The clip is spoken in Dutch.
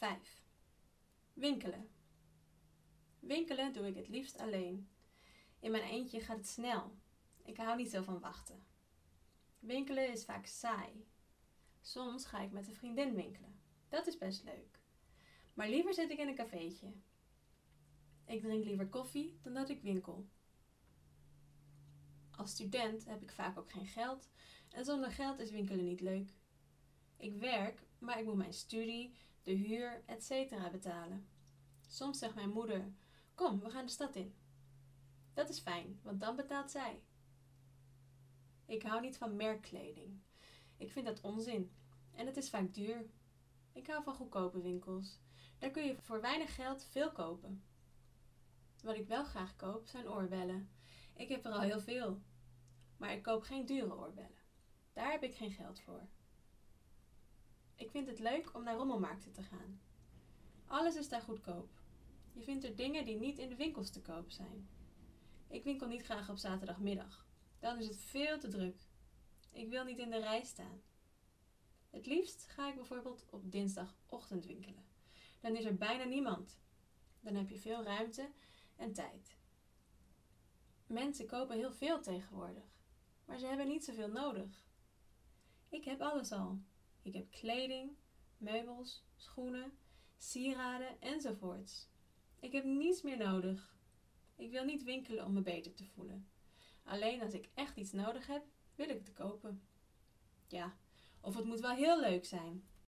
5. Winkelen. Winkelen doe ik het liefst alleen. In mijn eentje gaat het snel. Ik hou niet zo van wachten. Winkelen is vaak saai. Soms ga ik met een vriendin winkelen. Dat is best leuk. Maar liever zit ik in een cafeetje. Ik drink liever koffie dan dat ik winkel. Als student heb ik vaak ook geen geld en zonder geld is winkelen niet leuk. Ik werk, maar ik moet mijn studie, de huur, etc. betalen. Soms zegt mijn moeder: Kom, we gaan de stad in. Dat is fijn, want dan betaalt zij. Ik hou niet van merkkleding. Ik vind dat onzin en het is vaak duur. Ik hou van goedkope winkels. Daar kun je voor weinig geld veel kopen. Wat ik wel graag koop zijn oorbellen. Ik heb er al heel veel. Maar ik koop geen dure oorbellen. Daar heb ik geen geld voor. Ik vind het leuk om naar rommelmarkten te gaan. Alles is daar goedkoop. Je vindt er dingen die niet in de winkels te koop zijn. Ik winkel niet graag op zaterdagmiddag. Dan is het veel te druk. Ik wil niet in de rij staan. Het liefst ga ik bijvoorbeeld op dinsdagochtend winkelen. Dan is er bijna niemand. Dan heb je veel ruimte en tijd. Mensen kopen heel veel tegenwoordig, maar ze hebben niet zoveel nodig. Ik heb alles al. Ik heb kleding, meubels, schoenen, sieraden enzovoorts. Ik heb niets meer nodig. Ik wil niet winkelen om me beter te voelen. Alleen als ik echt iets nodig heb, wil ik het kopen. Ja, of het moet wel heel leuk zijn.